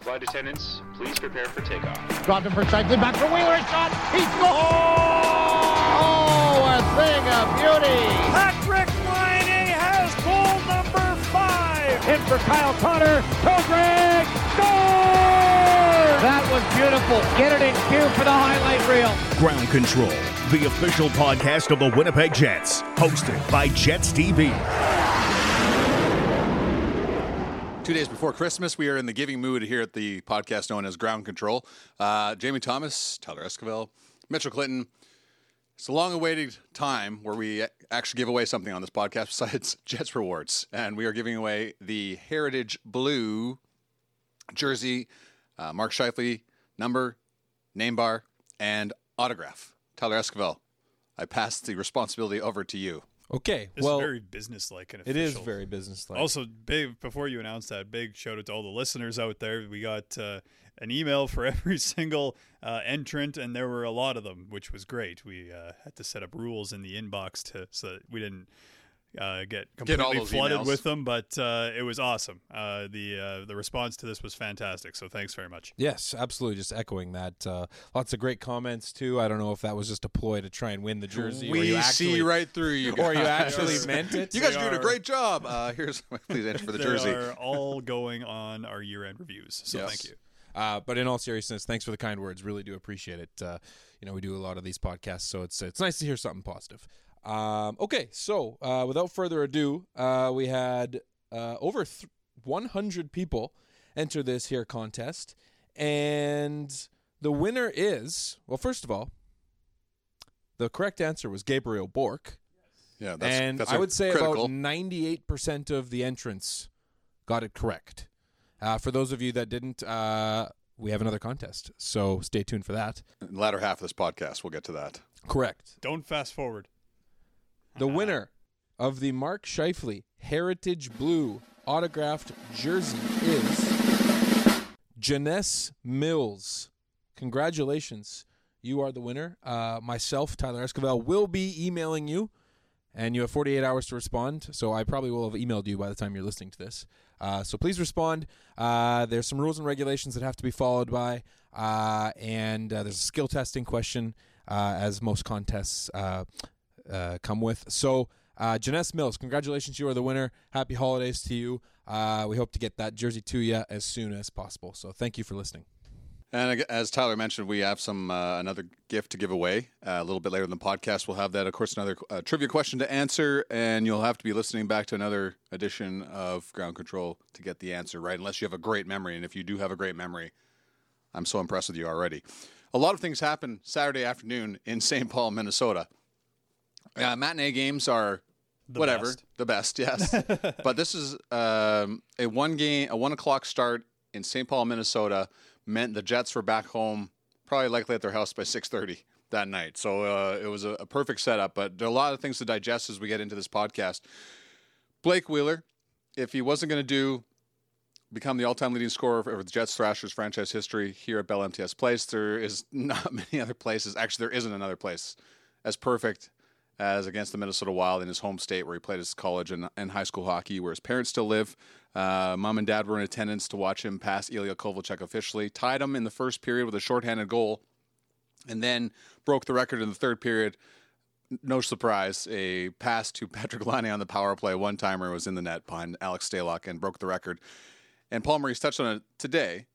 Flight attendants, please prepare for takeoff. Dropped him for Scheifele, back for Wheeler, shot, he scores! Oh, a thing of beauty! Patrick Laine has goal number five. In for Kyle Connor, toe drag, scores! That was beautiful. Get it in cue for the highlight reel. Ground Control, the official podcast of the Winnipeg Jets, hosted by Jets TV. Two days before Christmas, we are in the giving mood here at the podcast known as Ground Control. Uh, Jamie Thomas, Tyler Esquivel, Mitchell Clinton. It's a long awaited time where we actually give away something on this podcast besides Jets rewards. And we are giving away the Heritage Blue jersey, uh, Mark Scheifele number, name bar, and autograph. Tyler Esquivel, I pass the responsibility over to you. Okay, This well, is very businesslike and it official. is very businesslike. Also, big before you announce that, big shout out to all the listeners out there. We got uh, an email for every single uh, entrant, and there were a lot of them, which was great. We uh, had to set up rules in the inbox to so that we didn't uh, get Get all completely those flooded emails. with them. But uh, it was awesome. Uh, the uh, the response to this was fantastic. So thanks very much. yes, absolutely. Just echoing that. Uh, lots of great comments too. I don't know if that was just a ploy to try and win the jersey. or We you see right through you. or you actually meant it. You guys They are doing a great job. Uh, here's please enter for the they jersey. are all going on our year end reviews. So Yes. thank you. Uh, but in all seriousness, thanks for the kind words. Really do appreciate it. Uh, you know, we do a lot of these podcasts, so it's it's nice to hear something positive. Um, okay, so uh, without further ado, uh, we had uh, over th- 100 people enter this here contest, and the winner is well. First of all, the correct answer was Gabriel Bourque, Yeah, that's, and that's I a would say critical. about 98% of the entrants got it correct. Uh, for those of you that didn't, uh, we have another contest, so stay tuned for that. In the latter half of this podcast, we'll get to that. Correct. Don't fast forward. The winner of the Mark Scheifele Heritage Blue autographed jersey is Janess Mills. Congratulations. You are the winner. Uh, myself, Tyler Esquivel, will be emailing you, and you have 48 hours to respond. So I probably will have emailed you by the time you're listening to this. Uh, so please respond. Uh, there's some rules and regulations that have to be followed by, uh, and uh, there's a skill testing question, uh, as most contests uh, come with. So, uh, Janess Mills, congratulations. You are the winner. Happy holidays to you. Uh, we hope to get that jersey to you as soon as possible. So, thank you for listening. And as Tyler mentioned, we have some uh, another gift to give away uh, a little bit later in the podcast. We'll have that, of course, another uh, trivia question to answer, and you'll have to be listening back to another edition of Ground Control to get the answer right, unless you have a great memory. And if you do have a great memory, I'm so impressed with you already. A lot of things happened Saturday afternoon in St. Paul, Minnesota. Uh, matinee games are The whatever best. the best, yes. but this is um, a one game, a one o'clock start in St. Paul, Minnesota, meant the Jets were back home, probably likely at their house by six thirty that night. So uh, it was a, a perfect setup. But there are a lot of things to digest as we get into this podcast. Blake Wheeler, if he wasn't going to do become the all-time leading scorer of the Jets Thrashers franchise history here at Bell MTS Place, there is not many other places. Actually, there isn't another place as perfect as against the Minnesota Wild in his home state where he played his college and, and high school hockey, where his parents still live. Uh, Mom and dad were in attendance to watch him pass Ilya Kovalchuk officially, tied him in the first period with a shorthanded goal, and then broke the record in the third period. No surprise, a pass to Patrick Laine on the power play, one timer was in the net behind Alex Stalock and broke the record. And Paul Maurice touched on it today.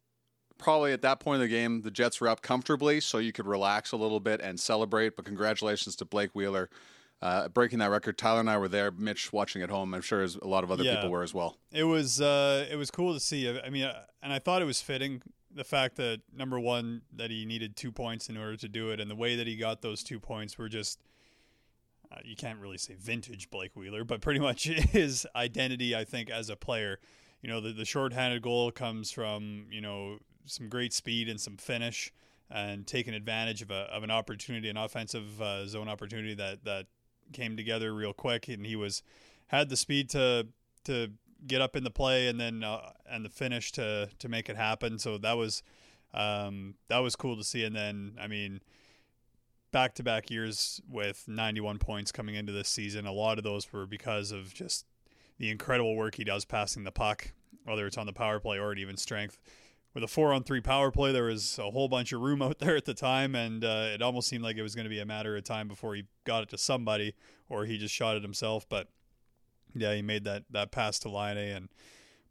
Probably at that point of the game, the Jets were up comfortably, so you could relax a little bit and celebrate. But congratulations to Blake Wheeler uh, breaking that record. Tyler and I were there. Mitch watching at home. I'm sure as a lot of other Yeah. people were as well. It was uh, it was cool to see. I mean, uh, and I thought it was fitting the fact that number one that he needed two points in order to do it, and the way that he got those two points were just. Uh, you can't really say vintage Blake Wheeler, but pretty much his identity, I think, as a player. You know, the, the shorthanded goal comes from, you know, some great speed and some finish and taking advantage of, a, of an opportunity, an offensive uh, zone opportunity that, that came together real quick. And he was, had the speed to, to get up in the play and then, uh, and the finish to, to make it happen. So that was, um, that was cool to see. And then, I mean, back to back years with 91 points coming into this season. A lot of those were because of just the incredible work he does passing the puck, whether it's on the power play or even strength. With a four on three power play, there was a whole bunch of room out there at the time, and uh, it almost seemed like it was going to be a matter of time before he got it to somebody or he just shot it himself. But yeah, he made that that pass to Laine and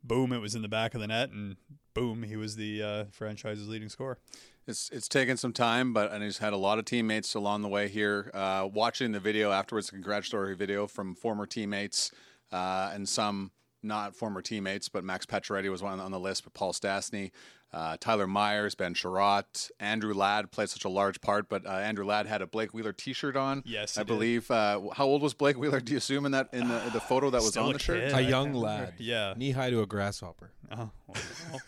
boom, it was in the back of the net, and boom, he was the uh, franchise's leading scorer. It's it's taken some time, but and he's had a lot of teammates along the way here. Uh, watching the video afterwards, the congratulatory video from former teammates uh, and some not former teammates, but Max Pacioretty was one on the list, but Paul Stastny, uh, Tyler Myers, Ben Chiarot, Andrew Ladd played such a large part, but uh, Andrew Ladd had a Blake Wheeler T-shirt on. Yes, I believe. Uh, how old was Blake Wheeler? Do you assume in that in the, the photo that was Still on a the shirt? A young lad. Yeah. Knee high to a grasshopper. Oh, well, well,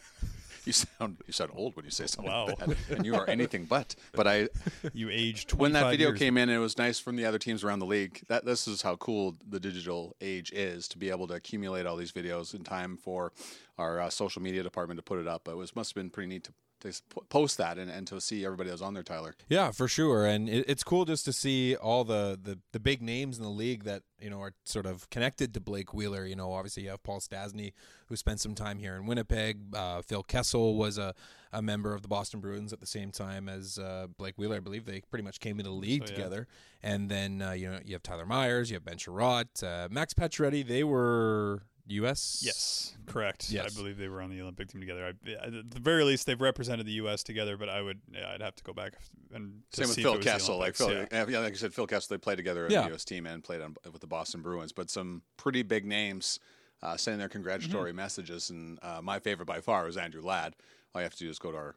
You sound you sound old when you say something Wow. like that, and you are anything but. But I you aged when that video years. came in, it was nice from the other teams around the league. That this is how cool the digital age is to be able to accumulate all these videos in time for our uh, social media department to put it up. But it was must have been pretty neat to, to post that and, and to see everybody that was on there. Tyler, Yeah, for sure, and it, it's cool just to see all the, the the big names in the league that you know are sort of connected to Blake Wheeler. You know, obviously you have Paul Stastny, who spent some time here in Winnipeg. Uh, Phil Kessel was a, a member of the Boston Bruins at the same time as uh, Blake Wheeler. I believe they pretty much came into the league So, yeah. together. And then uh, you know you have Tyler Myers, you have Ben Chiarot, uh, Max Pacioretty. They were U.S. Yes, correct. Yes. I believe they were on the Olympic team together. I, at the very least, they've represented the U.S. together. But I would, yeah, I'd have to go back and to same with see if Phil it was the Kessel. Like Olympics, Phil, yeah. yeah. yeah, like you said, Phil Kessel. They played together on Yeah. the U.S. team and played on, with the Boston Bruins. But some pretty big names uh, sending their congratulatory Mm-hmm. messages. And uh, my favorite by far was Andrew Ladd. All you have to do is go to our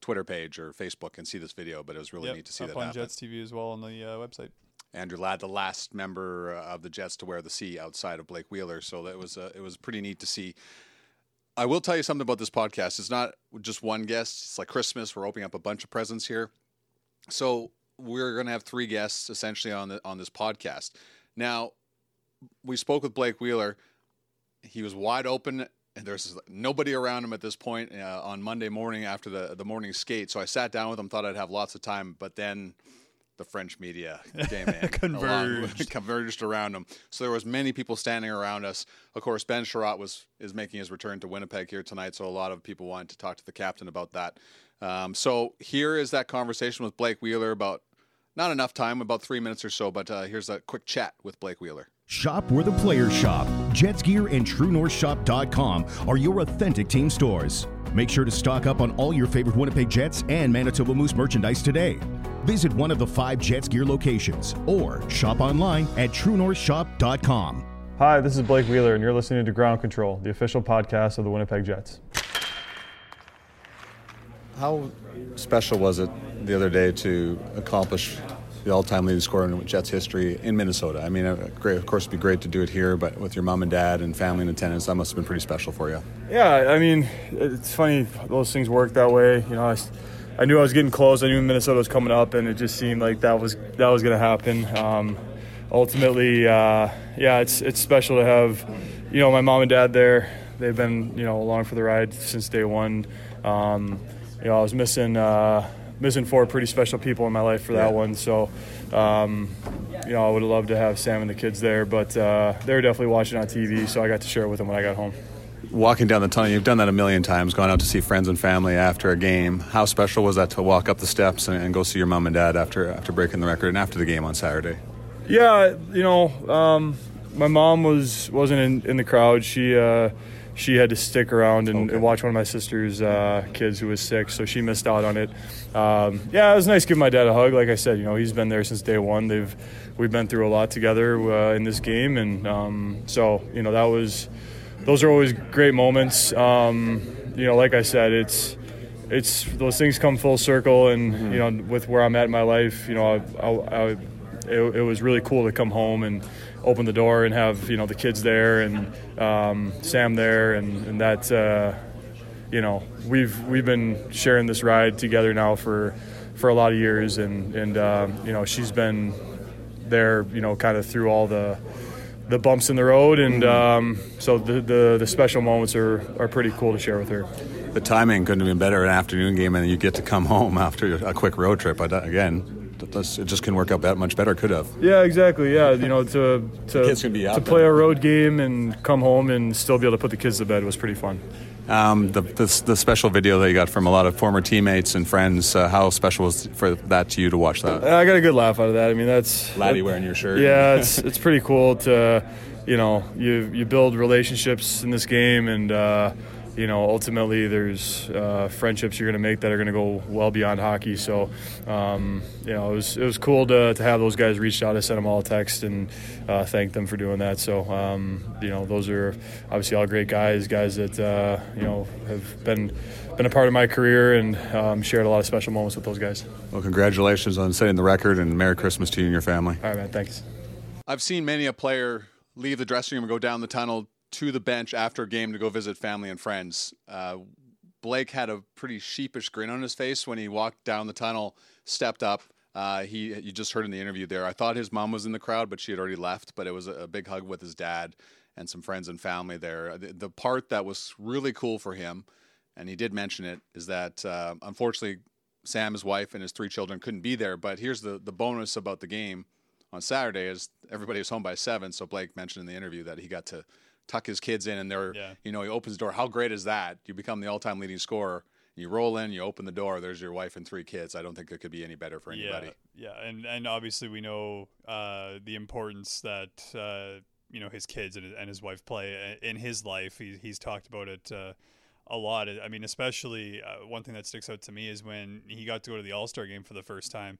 Twitter page or Facebook and see this video. But it was really Yep, neat to see up that on happen. Jets TV as well on the uh, website. Andrew Ladd, the last member of the Jets to wear the C outside of Blake Wheeler. So that was uh, it was pretty neat to see. I will tell you something about this podcast. It's not just one guest. It's like Christmas. We're opening up a bunch of presents here. So we're going to have three guests essentially on the on this podcast. Now, we spoke with Blake Wheeler. He was wide open, and there's nobody around him at this point uh, on Monday morning after the the morning skate. So I sat down with him, thought I'd have lots of time, but then the French media came in, along Converged. converged around him. So there was many people standing around us. Of course, Ben Chiarot was is making his return to Winnipeg here tonight, so a lot of people wanted to talk to the captain about that. Um, so here is that conversation with Blake Wheeler about not enough time, about three minutes or so, but uh, here's a quick chat with Blake Wheeler. Shop where the players shop. Jets Gear and TrueNorthShop.com are your authentic team stores. Make sure to stock up on all your favorite Winnipeg Jets and Manitoba Moose merchandise today. Visit one of the five Jets Gear locations or shop online at TrueNorthShop.com. Hi, this is Blake Wheeler, and you're listening to Ground Control, the official podcast of the Winnipeg Jets. How special was it the other day to accomplish the all-time leading scorer in Jets history in Minnesota? I mean, uh, great, of course, it'd be great to do it here, but with your mom and dad and family in attendance, that must have been pretty special for you. Yeah, I mean, it's funny those things work that way. You know, I, s- I knew I was getting close. I knew Minnesota was coming up, and it just seemed like that was that was going to happen. Um, ultimately, uh, yeah, it's it's special to have, you know, my mom and dad there. They've been, you know, along for the ride since day one. Um, you know, I was missing uh, missing four pretty special people in my life for that Yeah. one. So, um, you know, I would have loved to have Sam and the kids there, but uh, they were definitely watching on TV, so I got to share it with them when I got home. Walking down the tunnel, you've done that a million times, gone out to see friends and family after a game. How special was that to walk up the steps and, and go see your mom and dad after after breaking the record and after the game on Saturday? Yeah, you know, um, my mom was wasn't in, in the crowd. She uh, she had to stick around and, and watch one of my sister's uh, kids who was sick, so she missed out on it. Um, yeah, it was nice giving my dad a hug. Like I said, you know, he's been there since day one. They've we've been through a lot together uh, in this game, and um, so you know that was those are always great moments. Um, you know, like I said, it's it's those things come full circle, and you know, with where I'm at in my life, you know, I, I, I, it, it was really cool to come home and open the door and have you know the kids there and um, Sam there, and, and that uh, you know we've we've been sharing this ride together now for for a lot of years, and and um, you know she's been there, you know, kind of through all the the bumps in the road, and um, so the, the the special moments are are pretty cool to share with her. The timing couldn't have been better. An afternoon game, and you get to come home after a quick road trip. But uh, again, it just couldn't work out that much better. Could have. Yeah, exactly. Yeah, you know, to to kids be out to play a road game and come home and still be able to put the kids to bed was pretty fun. Um, the, the, the special video that you got from a lot of former teammates and friends. Uh, how special was for that to you to watch that? I got a good laugh out of that. I mean, that's Laddie wearing your shirt. Yeah, it's it's pretty cool to, you know, you you build relationships in this game, and uh, you know, ultimately there's uh, friendships you're going to make that are going to go well beyond hockey. So, um, you know, it was it was cool to, to have those guys reach out. I sent them all a text and uh, thanked them for doing that. So, um, you know, those are obviously all great guys, guys that uh, you know have been been a part of my career and um, shared a lot of special moments with those guys. Well, congratulations on setting the record, and Merry Christmas to you and your family. All right, man. Thanks. I've seen many a player leave the dressing room and go down the tunnel to the bench after a game to go visit family and friends. Uh, Blake had a pretty sheepish grin on his face when he walked down the tunnel, stepped up. Uh, he, you just heard in the interview there. I thought his mom was in the crowd, but she had already left. But it was a, a big hug with his dad and some friends and family there. The, the, part that was really cool for him, and he did mention it, is that uh, unfortunately Sam, his wife, and his three children couldn't be there. But here's the the bonus about the game on Saturday is everybody was home by seven. So Blake mentioned in the interview that he got to tuck his kids in, and they're Yeah. you know he opens the door. How great is that? You become the all-time leading scorer. You roll in, you open the door. There's your wife and three kids. I don't think it could be any better for anybody. Yeah, yeah, and and obviously we know uh, the importance that uh, you know his kids and, and his wife play in his life. He, he's talked about it uh, a lot. I mean, especially uh, one thing that sticks out to me is when he got to go to the All Star game for the first time,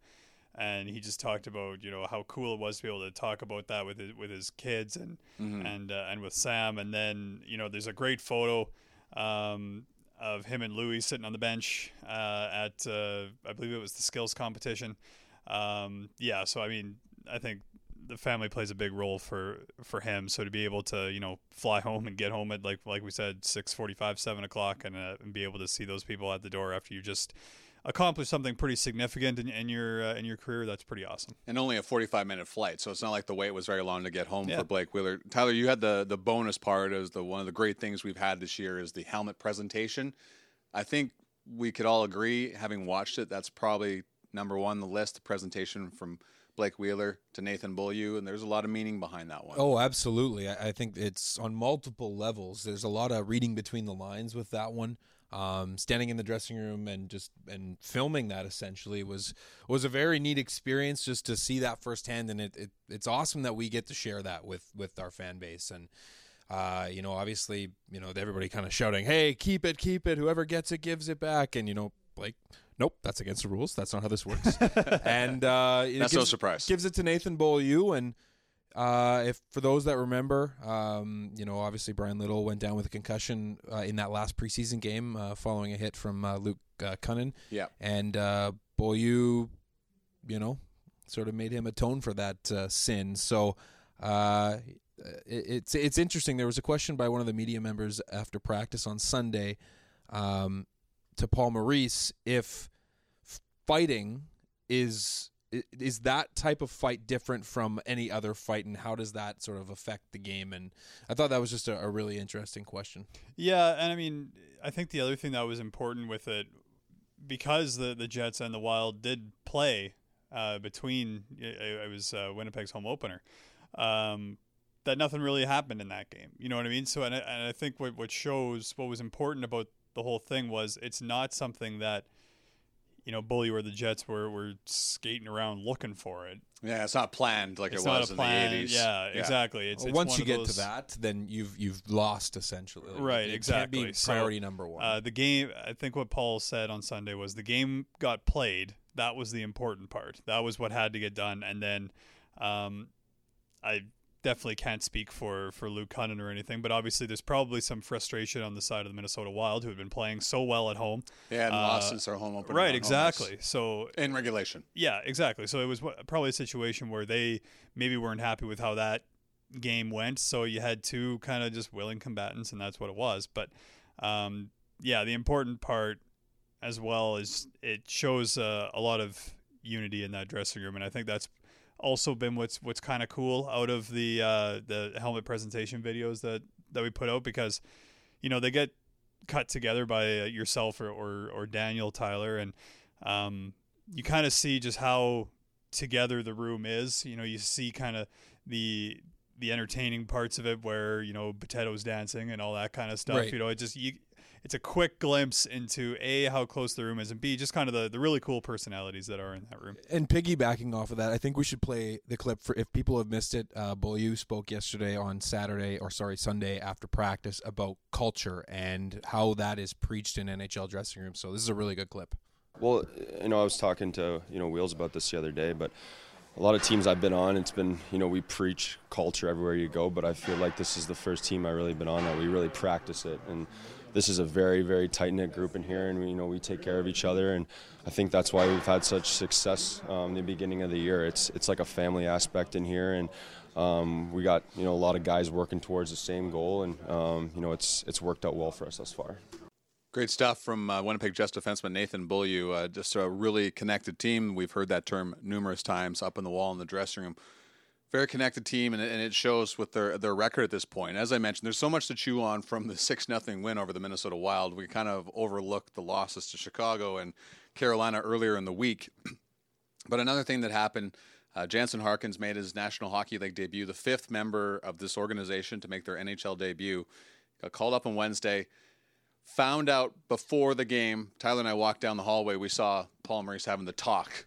and he just talked about you know how cool it was to be able to talk about that with his, with his kids and and uh, and with Sam. And then you know there's a great photo. Um, of him and Louis sitting on the bench uh, at uh, I believe it was the skills competition. Um, yeah, so I mean, I think the family plays a big role for for him. So to be able to you know fly home and get home at like like we said six forty five seven o'clock and, uh, and be able to see those people at the door after you just accomplished something pretty significant in, in your uh, in your career, that's pretty awesome. And only a 45 minute flight, so it's not like the wait was very long to get home Yeah. for Blake Wheeler. Tyler, you had the the bonus part as the one of the great things we've had this year is the helmet presentation. I think we could all agree, having watched it, that's probably number one on the list. The presentation from Blake Wheeler to Nathan Beaulieu, and there's a lot of meaning behind that one. Oh, absolutely. I, I think it's on multiple levels. There's a lot of reading between the lines with that one. Um, standing in the dressing room and just and filming that essentially was was a very neat experience just to see that firsthand, and it, it it's awesome that we get to share that with with our fan base and. Uh, you know, obviously, you know, everybody kind of shouting, "Hey, keep it, keep it! Whoever gets it gives it back." And you know, like nope, that's against the rules. That's not how this works. and uh, you know, That's no gives- surprise. Gives it to Nathan Beaulieu, and uh, if for those that remember, um, you know, obviously Bryan Little went down with a concussion uh, in that last preseason game uh, following a hit from uh, Luke uh, Kunin, Yeah. and uh, Beaulieu, you know, sort of made him atone for that uh, sin. So. Uh, it, it's it's interesting. There was a question by one of the media members after practice on Sunday um, to Paul Maurice if fighting is is that type of fight different from any other fight, and how does that sort of affect the game? And I thought that was just a, a really interesting question. Yeah, and I mean, I think the other thing that was important with it, because the the Jets and the Wild did play uh, between it, it was uh, Winnipeg's home opener, um, that nothing really happened in that game. You know what I mean? So, and I, and I think what what shows what was important about the whole thing was it's not something that. You know, Bully or the Jets were, were skating around looking for it. Yeah, it's not planned like It's it not was a in plan. the 80s. Yeah, exactly. It's, Well, it's once you get those- to that, then you've you've lost essentially. Like, Right, it Can't exactly. be So, priority number one. Uh, the game, I think what Paul said on Sunday was the game got played. That was the important part. That was what had to get done. And then um, I definitely can't speak for, for Luke Kunin or anything, but obviously there's probably some frustration on the side of the Minnesota Wild who had been playing so well at home. Yeah, and Uh, lost since their home opener. Right, exactly. So In regulation. yeah, exactly. So it was probably a situation where they maybe weren't happy with how that game went. So you had two kind of just willing combatants, and that's what it was. But um, yeah, the important part as well is it shows uh, a lot of unity in that dressing room, and I think that's also been what's what's kind of cool out of the uh, the helmet presentation videos that that we put out because you know they get cut together by uh, yourself or, or or Daniel Tyler and um, you kind of see just how together the room is. You know, you see kind of the the entertaining parts of it where you know potatoes dancing and all that kind of stuff. Right. You know, it just you it's a quick glimpse into a how close the room is, and b just kind of the the really cool personalities that are in that room. And piggybacking off of that, I think we should play the clip for if people have missed it. Uh, Beaulieu spoke yesterday on Saturday, or sorry, Sunday after practice about culture and how that is preached in NHL dressing rooms. So this is a really good clip. Well, you know, I was talking to you know Wheels about this the other day, but a lot of teams I've been on, it's been you know we preach culture everywhere you go, but I feel like this is the first team I really been on that we really practice it and. This is a very, very tight knit group in here, and we, you know we take care of each other, and I think that's why we've had such success um, in the beginning of the year. It's it's like a family aspect in here, and um, we got you know a lot of guys working towards the same goal, and um, you know it's it's worked out well for us thus far. Great stuff from uh, Winnipeg Jets defenseman Nathan Beaulieu. Uh, just a really connected team. We've heard that term numerous times up on the wall in the dressing room. Very connected team, and, and it shows with their their record at this point. As I mentioned, there's so much to chew on from the six nothing win over the Minnesota Wild. We kind of overlooked the losses to Chicago and Carolina earlier in the week. but another thing that happened, uh, Jansen Harkins made his National Hockey League debut, the fifth member of this organization to make their NHL debut. Got called up on Wednesday found out before the game. Tyler and I walked down the hallway. We saw Paul Maurice having the talk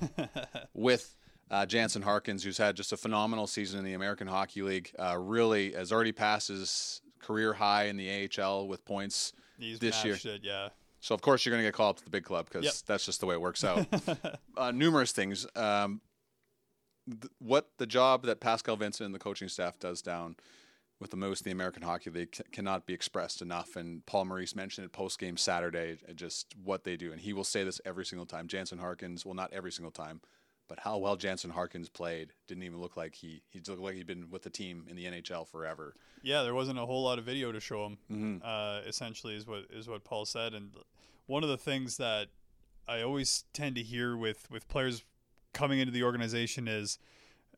with uh, Jansen Harkins, who's had just a phenomenal season in the American Hockey League. Uh, really has already passed his career high in the AHL with points He's this year. It, yeah. So of course you're going to get called up to the big club because Yep. that's just the way it works out. uh, numerous things. Um, th- what the job that Pascal Vincent and the coaching staff does down with the Moose, the American Hockey League, c- cannot be expressed enough. And Paul Maurice mentioned it post game Saturday, uh, just what they do, and he will say this every single time. Jansen Harkins, well, not every single time, but how well Jansen Harkins played didn't even look like he he looked like he'd been with the team in the NHL forever. Yeah, there wasn't a whole lot of video to show him. Mhm. Uh, essentially, is what is what Paul said. And one of the things that I always tend to hear with with players coming into the organization is,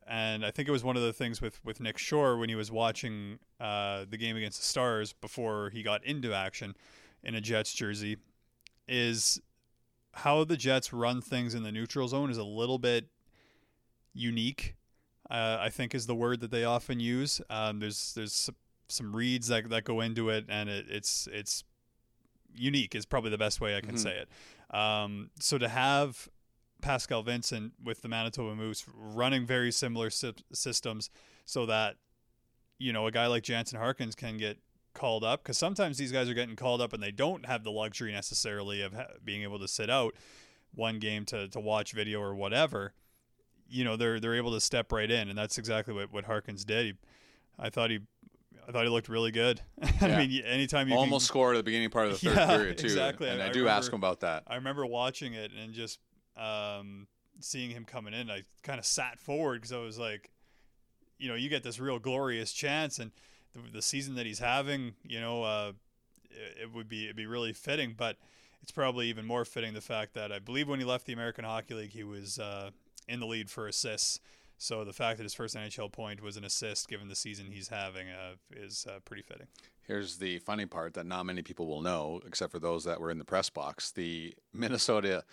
and I think it was one of the things with with Nick Shore when he was watching uh, the game against the Stars before he got into action in a Jets jersey, is how the Jets run things in the neutral zone is a little bit unique. Uh, I think is the word that they often use. Um, there's there's some reads that, that go into it, and it, it's it's unique is probably the best way I can Mhm. say it. Um, so to have Pascal Vincent with the Manitoba Moose running very similar sy- systems, so that you know a guy like Jansen Harkins can get called up because sometimes these guys are getting called up and they don't have the luxury necessarily of ha- being able to sit out one game to, to watch video or whatever you know they're they're able to step right in and that's exactly what, what Harkins did he, I thought he I thought he looked really good I Yeah. mean anytime you Almost can, scored at the beginning part of the third Yeah, period too. exactly. And I- I, do ask remember- him about that. I remember watching it and just um, seeing him coming in. I kind of sat forward because I was like, you know, you get this real glorious chance, and the, the season that he's having, you know, uh, it, it would be it'd be really fitting. But it's probably even more fitting the fact that I believe when he left the American Hockey League, he was uh, in the lead for assists. So the fact that his first NHL point was an assist, given the season he's having, uh, is uh, pretty fitting. Here's the funny part that not many people will know, except for those that were in the press box. The Minnesota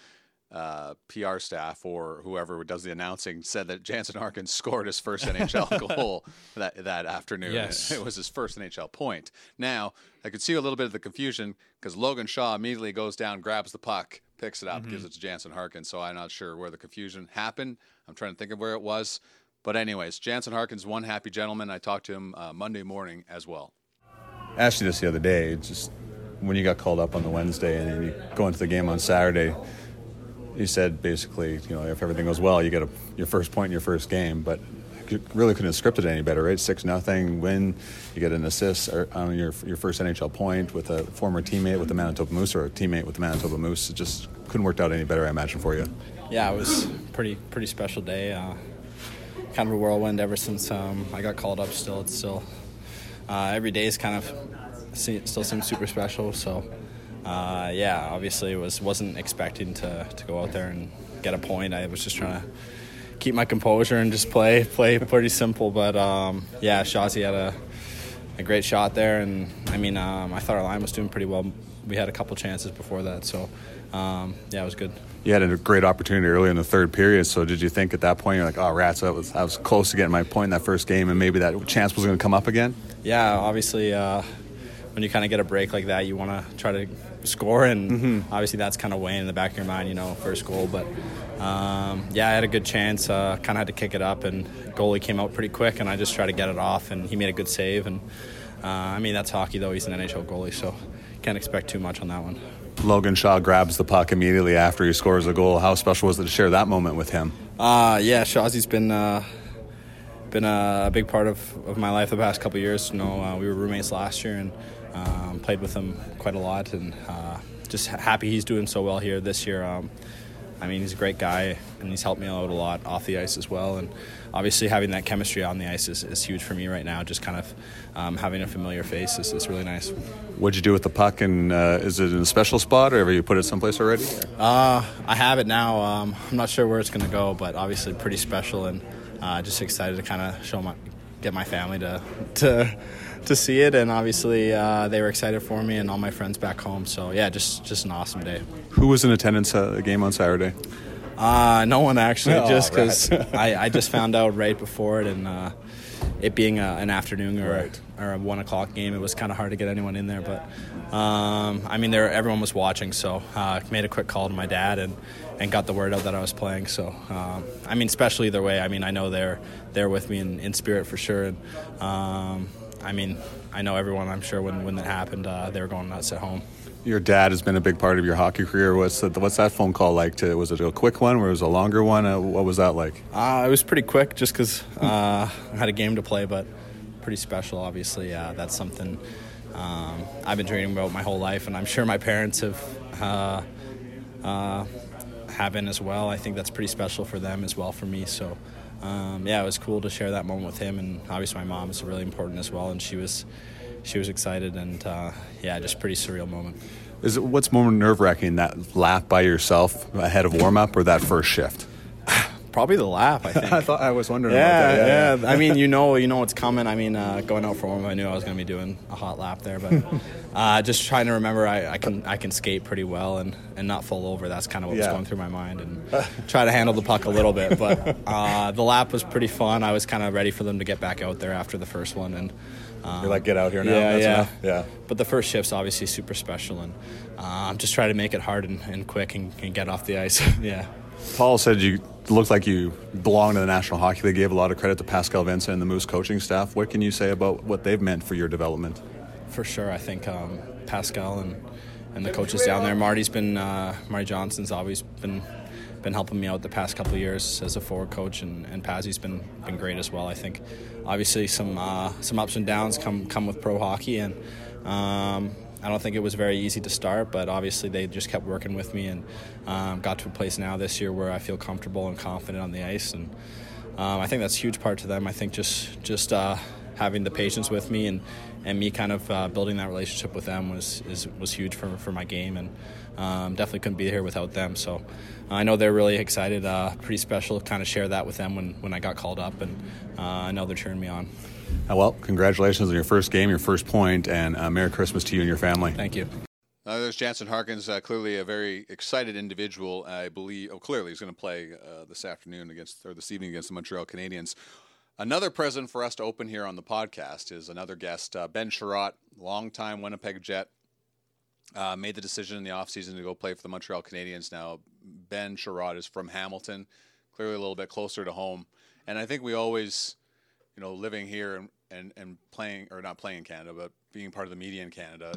uh, PR staff or whoever does the announcing said that Jansen Harkins scored his first NHL goal that that afternoon. Yes. It was his first NHL point. Now, I could see a little bit of the confusion because Logan Shaw immediately goes down, grabs the puck, picks it up, gives it to Jansen Harkins. So I'm not sure where the confusion happened. I'm trying to think of where it was. But, anyways, Jansen Harkins, one happy gentleman. I talked to him uh, Monday morning as well. asked you this the other day. it's Just when you got called up on the Wednesday and then you go into the game on Saturday, you said basically, you know, if everything goes well, you get a, your first point in your first game. But you really couldn't have scripted it any better, right? Six nothing win, you get an assist on your your first NHL point with a former teammate with the Manitoba Moose or a teammate with the Manitoba Moose. It just couldn't worked out any better, I imagine, for you. yeah, it was pretty pretty special day. Uh, kind of a whirlwind ever since um, I got called up. Still, it's still uh, every day is kind of still seems super special. So uh, yeah, obviously was wasn't expecting to, to go out there and get a point. I was just trying to keep my composure and just play play pretty simple. But um, yeah, Shazi had a a great shot there, and I mean um, I thought our line was doing pretty well. We had a couple chances before that, so um, yeah, it was good. You had a great opportunity early in the third period. So did you think at that point you're like, oh rats, I was I was close to getting my point in that first game, and maybe that chance was going to come up again? yeah, obviously, uh, when you kind of get a break like that, you want to try to score, and Mm-hmm. obviously that's kind of weighing in the back of your mind, you know, first goal. But um, yeah, I had a good chance. Uh, kind of had to kick it up, and goalie came out pretty quick, and I just tried to get it off, and he made a good save. And uh, I mean, that's hockey though. He's an NHL goalie, so can't expect too much on that one. Logan Shaw grabs the puck immediately after he scores a goal. How special was it to share that moment with him? Uh, yeah, Shawzy's been uh, been a, a big part of, of my life the past couple of years. You know, uh, we were roommates last year and um, played with him quite a lot, and uh, just happy he's doing so well here this year. Um, I mean, he's a great guy, and he's helped me out a lot off the ice as well. And obviously, having that chemistry on the ice is, is huge for me right now. Just kind of um, having a familiar face is, is really nice. What'd you do with the puck, and uh, is it in a special spot, or have you put it someplace already? Uh, I have it now. Um, I'm not sure where it's going to go, but obviously pretty special, and uh, just excited to kind of show my, get my family to to to see it, and obviously uh, they were excited for me and all my friends back home. So yeah, just just an awesome day. Who was in attendance at the game on Saturday? Uh, no one actually, Oh, just because I, I just found out right before it, and uh, it being a, an afternoon or or a one o'clock game, it was kind of hard to get anyone in there. But um, I mean, there everyone was watching, so uh, made a quick call to my dad and and got the word out that I was playing. So um, I mean, especially either way, I mean, I know they're they're with me in, in spirit for sure, and um, I mean, I know everyone. I'm sure when when that happened, uh, they were going nuts at home. Your dad has been a big part of your hockey career. What's the, what's that phone call like? To was it a quick one, or was it a longer one? Uh, what was that like? Uh, it was pretty quick just because uh, I had a game to play, but pretty special, obviously. Uh, that's something um, I've been dreaming about my whole life, and I'm sure my parents have have been as well. I think that's pretty special for them as well for me. So, um, yeah, it was cool to share that moment with him, and obviously my mom is really important as well, and she was she was excited, and uh, yeah, just pretty surreal moment. Is it what's more nerve wracking, that lap by yourself ahead of warm up, or that first shift? Probably the lap, I think. I thought I was wondering yeah, about that. Yeah, I mean, you know, you know what's coming. I mean, uh, going out for warm, I knew I was going to be doing a hot lap there, but uh, just trying to remember, I, I can I can skate pretty well and, and not fall over. That's kind of what was going through my mind, and try to handle the puck a little bit. But uh, the lap was pretty fun. I was kind of ready for them to get back out there after the first one, and um, You're like, get out here now. Yeah, That's yeah, enough. Yeah. But the first shift's obviously super special, and uh, I'm just trying to make it hard and, and quick and, and get off the ice. yeah. Paul said you looked like you belonged to the National Hockey League. Gave a lot of credit to Pascal Vincent and the Moose coaching staff. What can you say about what they've meant for your development? For sure, I think um, Pascal and and the coaches down there. Marty's been uh, Marty Johnston's always been been helping me out the past couple years as a forward coach, and, and Pazzy's been been great as well. I think obviously some uh, some ups and downs come come with pro hockey, and um, I don't think it was very easy to start, but obviously they just kept working with me and um, got to a place now this year where I feel comfortable and confident on the ice, and um, I think that's a huge part to them. I think just just uh, having the patience with me and, and me kind of uh, building that relationship with them was is, was huge for, for my game, and um, definitely couldn't be here without them. So I know they're really excited. Uh, pretty special to kind of share that with them when, when I got called up, and uh, I know they're cheering me on. Uh, well, congratulations on your first game, your first point, and uh, Merry Christmas to you and your family. Thank you. Uh, there's Jansen Harkins, uh, clearly a very excited individual. I believe, oh, clearly he's going to play uh, this afternoon against, or this evening against the Montreal Canadiens. Another present for us to open here on the podcast is another guest, uh, Ben Chiarot, longtime Winnipeg Jet. Uh, made the decision in the offseason to go play for the Montreal Canadiens. Now, Ben Chiarot is from Hamilton, clearly a little bit closer to home. And I think we always, you know, living here and, and, and playing, or not playing in Canada, but being part of the media in Canada,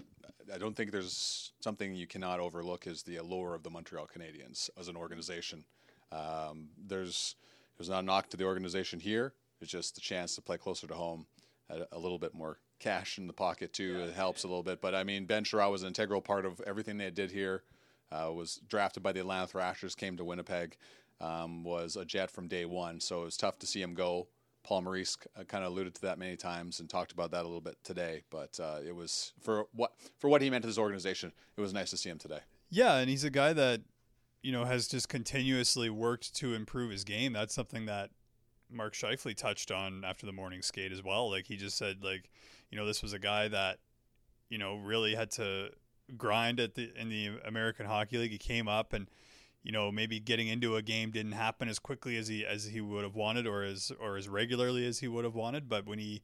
I don't think there's something you cannot overlook is the allure of the Montreal Canadiens as an organization. Um, there's there's not a knock to the organization here. It's just the chance to play closer to home, a, a little bit more cash in the pocket too. It helps a little bit. But I mean, Ben Chiarot was an integral part of everything they did here. Uh, was drafted by the Atlanta Thrashers, came to Winnipeg, um, was a Jet from day one. So it was tough to see him go. Paul Maurice kind of alluded to that many times and talked about that a little bit today. But uh, it was for what for what he meant to this organization. It was nice to see him today. Yeah, and he's a guy that you know has just continuously worked to improve his game. That's something that Mark Scheifele touched on after the morning skate as well. Like he just said, like you know, this was a guy that you know really had to grind at the in the American Hockey League. He came up and you know maybe getting into a game didn't happen as quickly as he as he would have wanted or as or as regularly as he would have wanted. But when he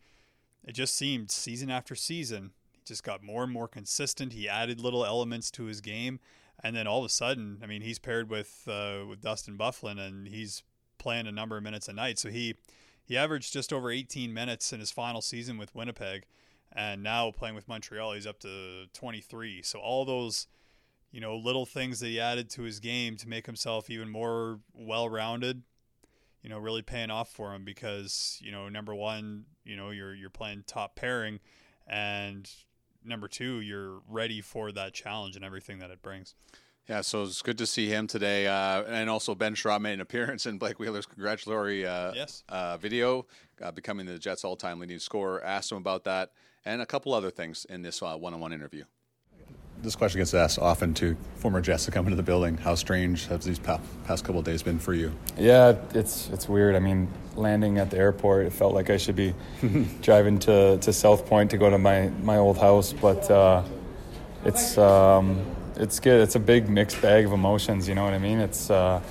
it just seemed season after season He just got more and more consistent. He added little elements to his game, and then all of a sudden, I mean, he's paired with uh, with Dustin Byfuglien, and he's playing a number of minutes a night. So he he averaged just over 18 minutes in his final season with Winnipeg, and now playing with Montreal, he's up to 23. So all those you know little things that he added to his game to make himself even more well-rounded you know, really paying off for him because, you know, number one, you know, you're you're playing top pairing and number two, you're ready for that challenge and everything that it brings. Yeah, so it's good to see him today, uh, and also Ben Chiarot made an appearance in Blake Wheeler's congratulatory uh, yes. uh, video, uh, becoming the Jets' all-time leading scorer. Asked him about that and a couple other things in this uh, one-on-one interview this question gets asked often to former Jets to come into the building. How strange have these past couple days been for you? Yeah, it's it's weird. I mean, landing at the airport, it felt like I should be driving to, to South Point to go to my, my old house, but uh, it's um, it's good. It's a big mixed bag of emotions. You know what I mean? It's uh,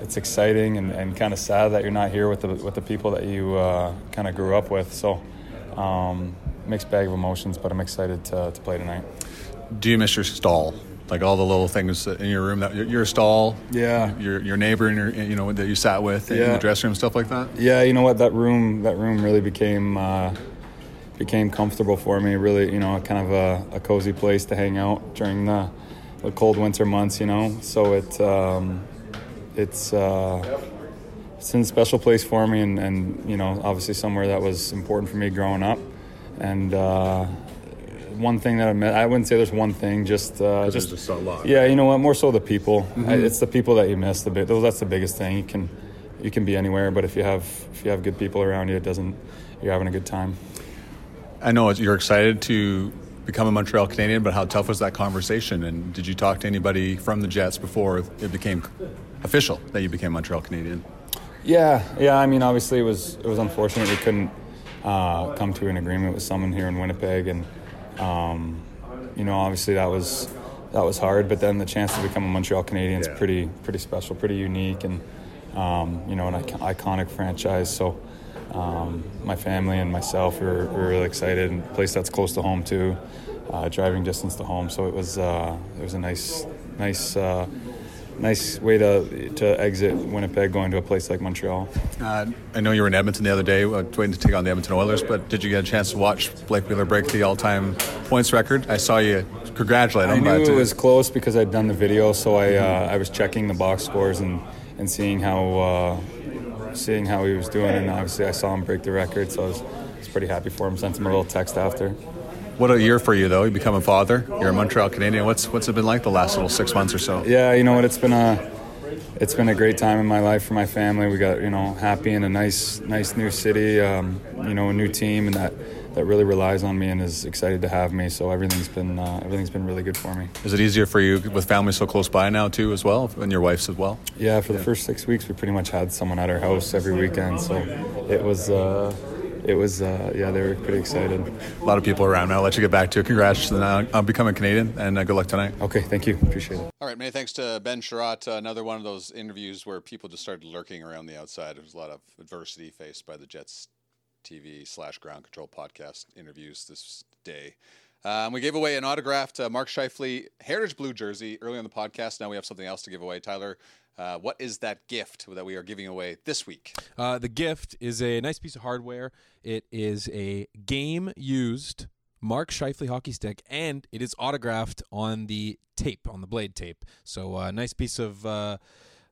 it's exciting and, and kind of sad that you're not here with the with the people that you uh, kind of grew up with. So. Um, mixed bag of emotions, but I'm excited to, to play tonight do you miss your stall? Like all the little things in your room that your stall, yeah, your your neighbor, and your you know that you sat with yeah. in the dressing room, stuff like that. Yeah, you know what? That room, that room really became uh, became comfortable for me. Really, you know, kind of a, a cozy place to hang out during the, the cold winter months. You know, so it um, it's uh, it's in a special place for me, and, and you know, obviously somewhere that was important for me growing up, and. Uh, one thing that I met. I wouldn't say there's one thing. Just uh, just, just a lot. Yeah, you know what? More so the people. Mm-hmm. I, it's the people that you miss. The bit. That's the biggest thing. You can you can be anywhere, but if you have if you have good people around you, it doesn't. You're having a good time. I know you're excited to become a Montreal Canadian, but how tough was that conversation? And did you talk to anybody from the Jets before it became official that you became Montreal Canadian? Yeah, yeah. I mean, obviously it was it was unfortunate we couldn't uh, come to an agreement with someone here in Winnipeg, and um, you know, obviously that was that was hard, but then the chance to become a Montreal Canadian is yeah. pretty pretty special, pretty unique, and um, you know, an iconic franchise. So um, my family and myself were, were really excited, and a place that's close to home too, uh, driving distance to home. So it was uh, it was a nice nice. Uh, nice way to to exit Winnipeg going to a place like Montreal. Uh, I know you were in Edmonton the other day, uh, waiting to take on the Edmonton Oilers. But did you get a chance to watch Blake Wheeler break the all-time points record? I saw you congratulate him. I knew it was close because I'd done the video, so I uh, I was checking the box scores and and seeing how uh, seeing how he was doing, and obviously I saw him break the record, so I was, I was pretty happy for him. Sent him a little text after. What a year for you, though. You become a father. You're a Montreal Canadian. What's what's it been like the last little six months or so? Yeah, you know what? It's been a it's been a great time in my life for my family. We got you know happy in a nice nice new city. Um, you know, a new team, and that that really relies on me and is excited to have me. So everything's been uh, everything's been really good for me. Is it easier for you with family so close by now too, as well, and your wife's as well? Yeah, for the first six weeks, we pretty much had someone at our house every weekend, so it was. Uh, it was uh, yeah they were pretty excited. A lot of people around. I'll let you get back to it. Congrats on becoming canadian and uh, good luck tonight. Okay thank you. Appreciate it. All right many thanks to ben Chiarot. Uh, another one of those interviews where people just started lurking around the outside. There was a lot of adversity faced by the jets tv slash ground control podcast interviews this day. Um, we gave away an autographed uh, Mark Scheifele Heritage Blue jersey early on the podcast. Now we have something else to give away. Tyler, uh, what is that gift that we are giving away this week? Uh, the gift is a nice piece of hardware. It is a game used Mark Scheifele hockey stick, and it is autographed on the tape, on the blade tape. So, a uh, nice piece of uh,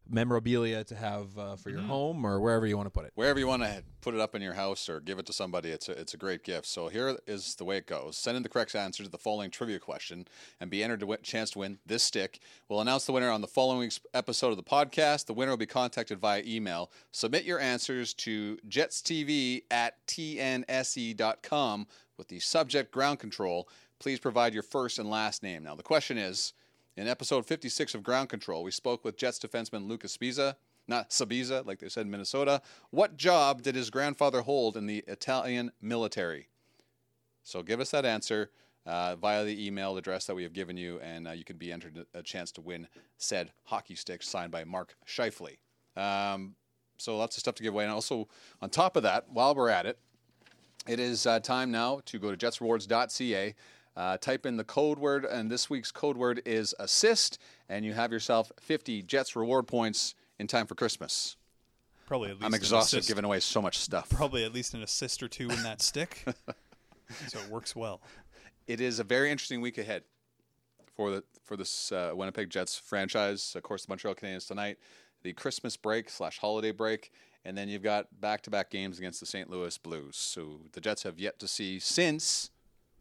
memorabilia to have uh, for your mm. home or wherever you want to put it. Wherever you want to put it up in your house or give it to somebody, it's a, it's a great gift. So here is the way it goes. Send in the correct answer to the following trivia question and be entered to win, chance to win this stick. We'll announce the winner on the following episode of the podcast. The winner will be contacted via email. Submit your answers to jetstv at tnse.com with the subject ground control. Please provide your first and last name. Now, the question is in episode 56 of Ground Control, we spoke with Jets defenseman Lucas Sbisa, not Sabiza, like they said in Minnesota. What job did his grandfather hold in the Italian military? So give us that answer uh, via the email address that we have given you, and uh, you could be entered a chance to win said hockey stick signed by Mark Scheifele. Um, so lots of stuff to give away. And also, on top of that, while we're at it, it is uh, time now to go to jetsrewards.ca Uh, type in the code word, and this week's code word is assist, and you have yourself 50 Jets reward points in time for Christmas. Probably at least I'm exhausted giving away so much stuff. Probably at least an assist or two in that stick. so it works well. It is a very interesting week ahead for the for this uh, Winnipeg Jets franchise. Of course, the Montreal Canadiens tonight, the Christmas break slash holiday break, and then you've got back to back games against the St. Louis Blues. So the Jets have yet to see since.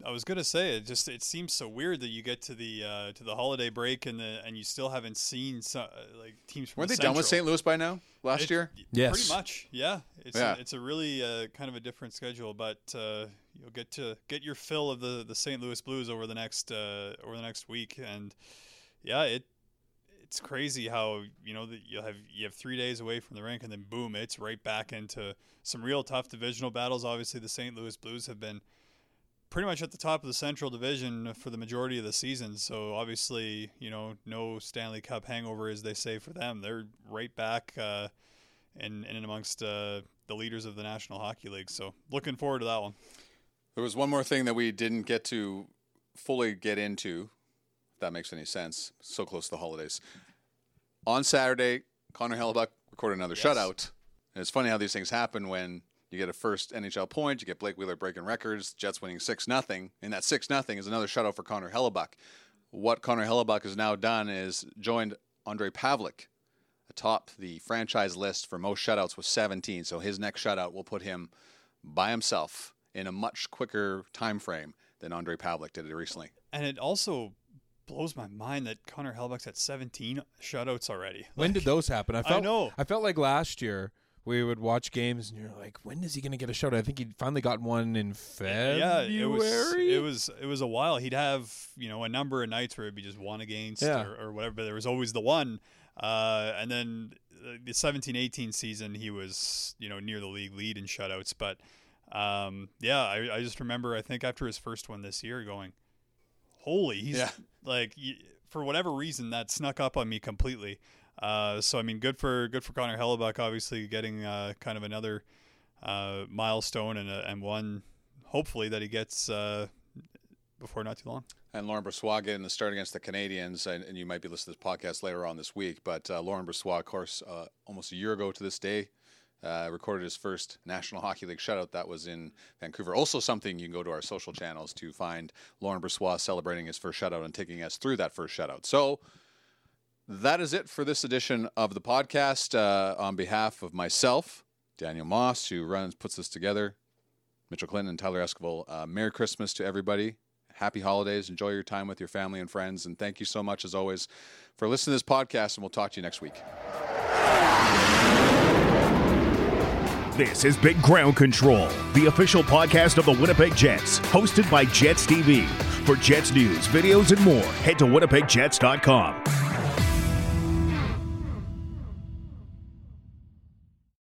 I was gonna say it just it seems so weird that you get to the uh, to the holiday break and the and you still haven't seen so, uh, like teams from Weren't the they done with St. Louis by now? Last It- year? Yes. pretty much. Yeah, it's Yeah. A, it's a really uh, kind of a different schedule, but uh, you'll get to get your fill of the, the St. Louis Blues over the next uh, over the next week, and yeah, it it's crazy how you know that you have you have three days away from the rink, and then boom, it's right back into some real tough divisional battles. Obviously, the St. Louis Blues have been pretty much at the top of the Central Division for the majority of the season. So obviously, you know, no Stanley Cup hangover, as they say for them. They're right back uh, in in amongst uh, the leaders of the National Hockey League. So looking forward to that one. There was one more thing that we didn't get to fully get into, if that makes any sense. So close to the holidays. On Saturday, Connor Hellebuyck recorded another Yes. shutout. And it's funny how these things happen when you get a first NHL point, you get Blake Wheeler breaking records, Jets winning 6 nothing, and that 6 nothing is another shutout for Connor Hellebuyck. What Connor Hellebuyck has now done is joined Ondrej Pavelec atop the franchise list for most shutouts with 17. So his next shutout will put him by himself in a much quicker time frame than Ondrej Pavelec did it recently. And it also blows my mind that Connor Hellebuyck's at 17 shutouts already. When did those happen? I felt know. I felt like last year we would watch games and you're like, when is he going to get a shot? I think he finally got one in February. Yeah, it was it was it was a while. He'd have you know a number of nights where it'd be just one against Yeah. or, or whatever, but there was always the one. Uh, and then the 17-18 season, he was you know near the league lead in shutouts. But um, yeah, I, I just remember I think after his first one this year, going, holy, he's Yeah. like for whatever reason that snuck up on me completely. Uh, so I mean, good for good for Connor Hellebuyck, obviously getting uh, kind of another uh, milestone and a, and one hopefully that he gets uh, before not too long. And Laurent Brossoit getting the start against the Canadiens, and, and you might be listening to this podcast later on this week. But uh, Laurent Brossoit, of course, uh, almost a year ago to this day, uh, recorded his first National Hockey League shutout. That was in Vancouver. Also, something you can go to our social channels to find Laurent Brossoit celebrating his first shutout and taking us through that first shutout. So that is it for this edition of the podcast. Uh, on behalf of myself, Daniel Moss, who runs puts this together, Mitchell Clinton and Tyler Esquivel, uh, Merry Christmas to everybody. Happy holidays. Enjoy your time with your family and friends. And thank you so much, as always, for listening to this podcast. And we'll talk to you next week. This is Big Ground Control, the official podcast of the Winnipeg Jets, hosted by Jets TV. For Jets news, videos, and more, head to winnipegjets.com.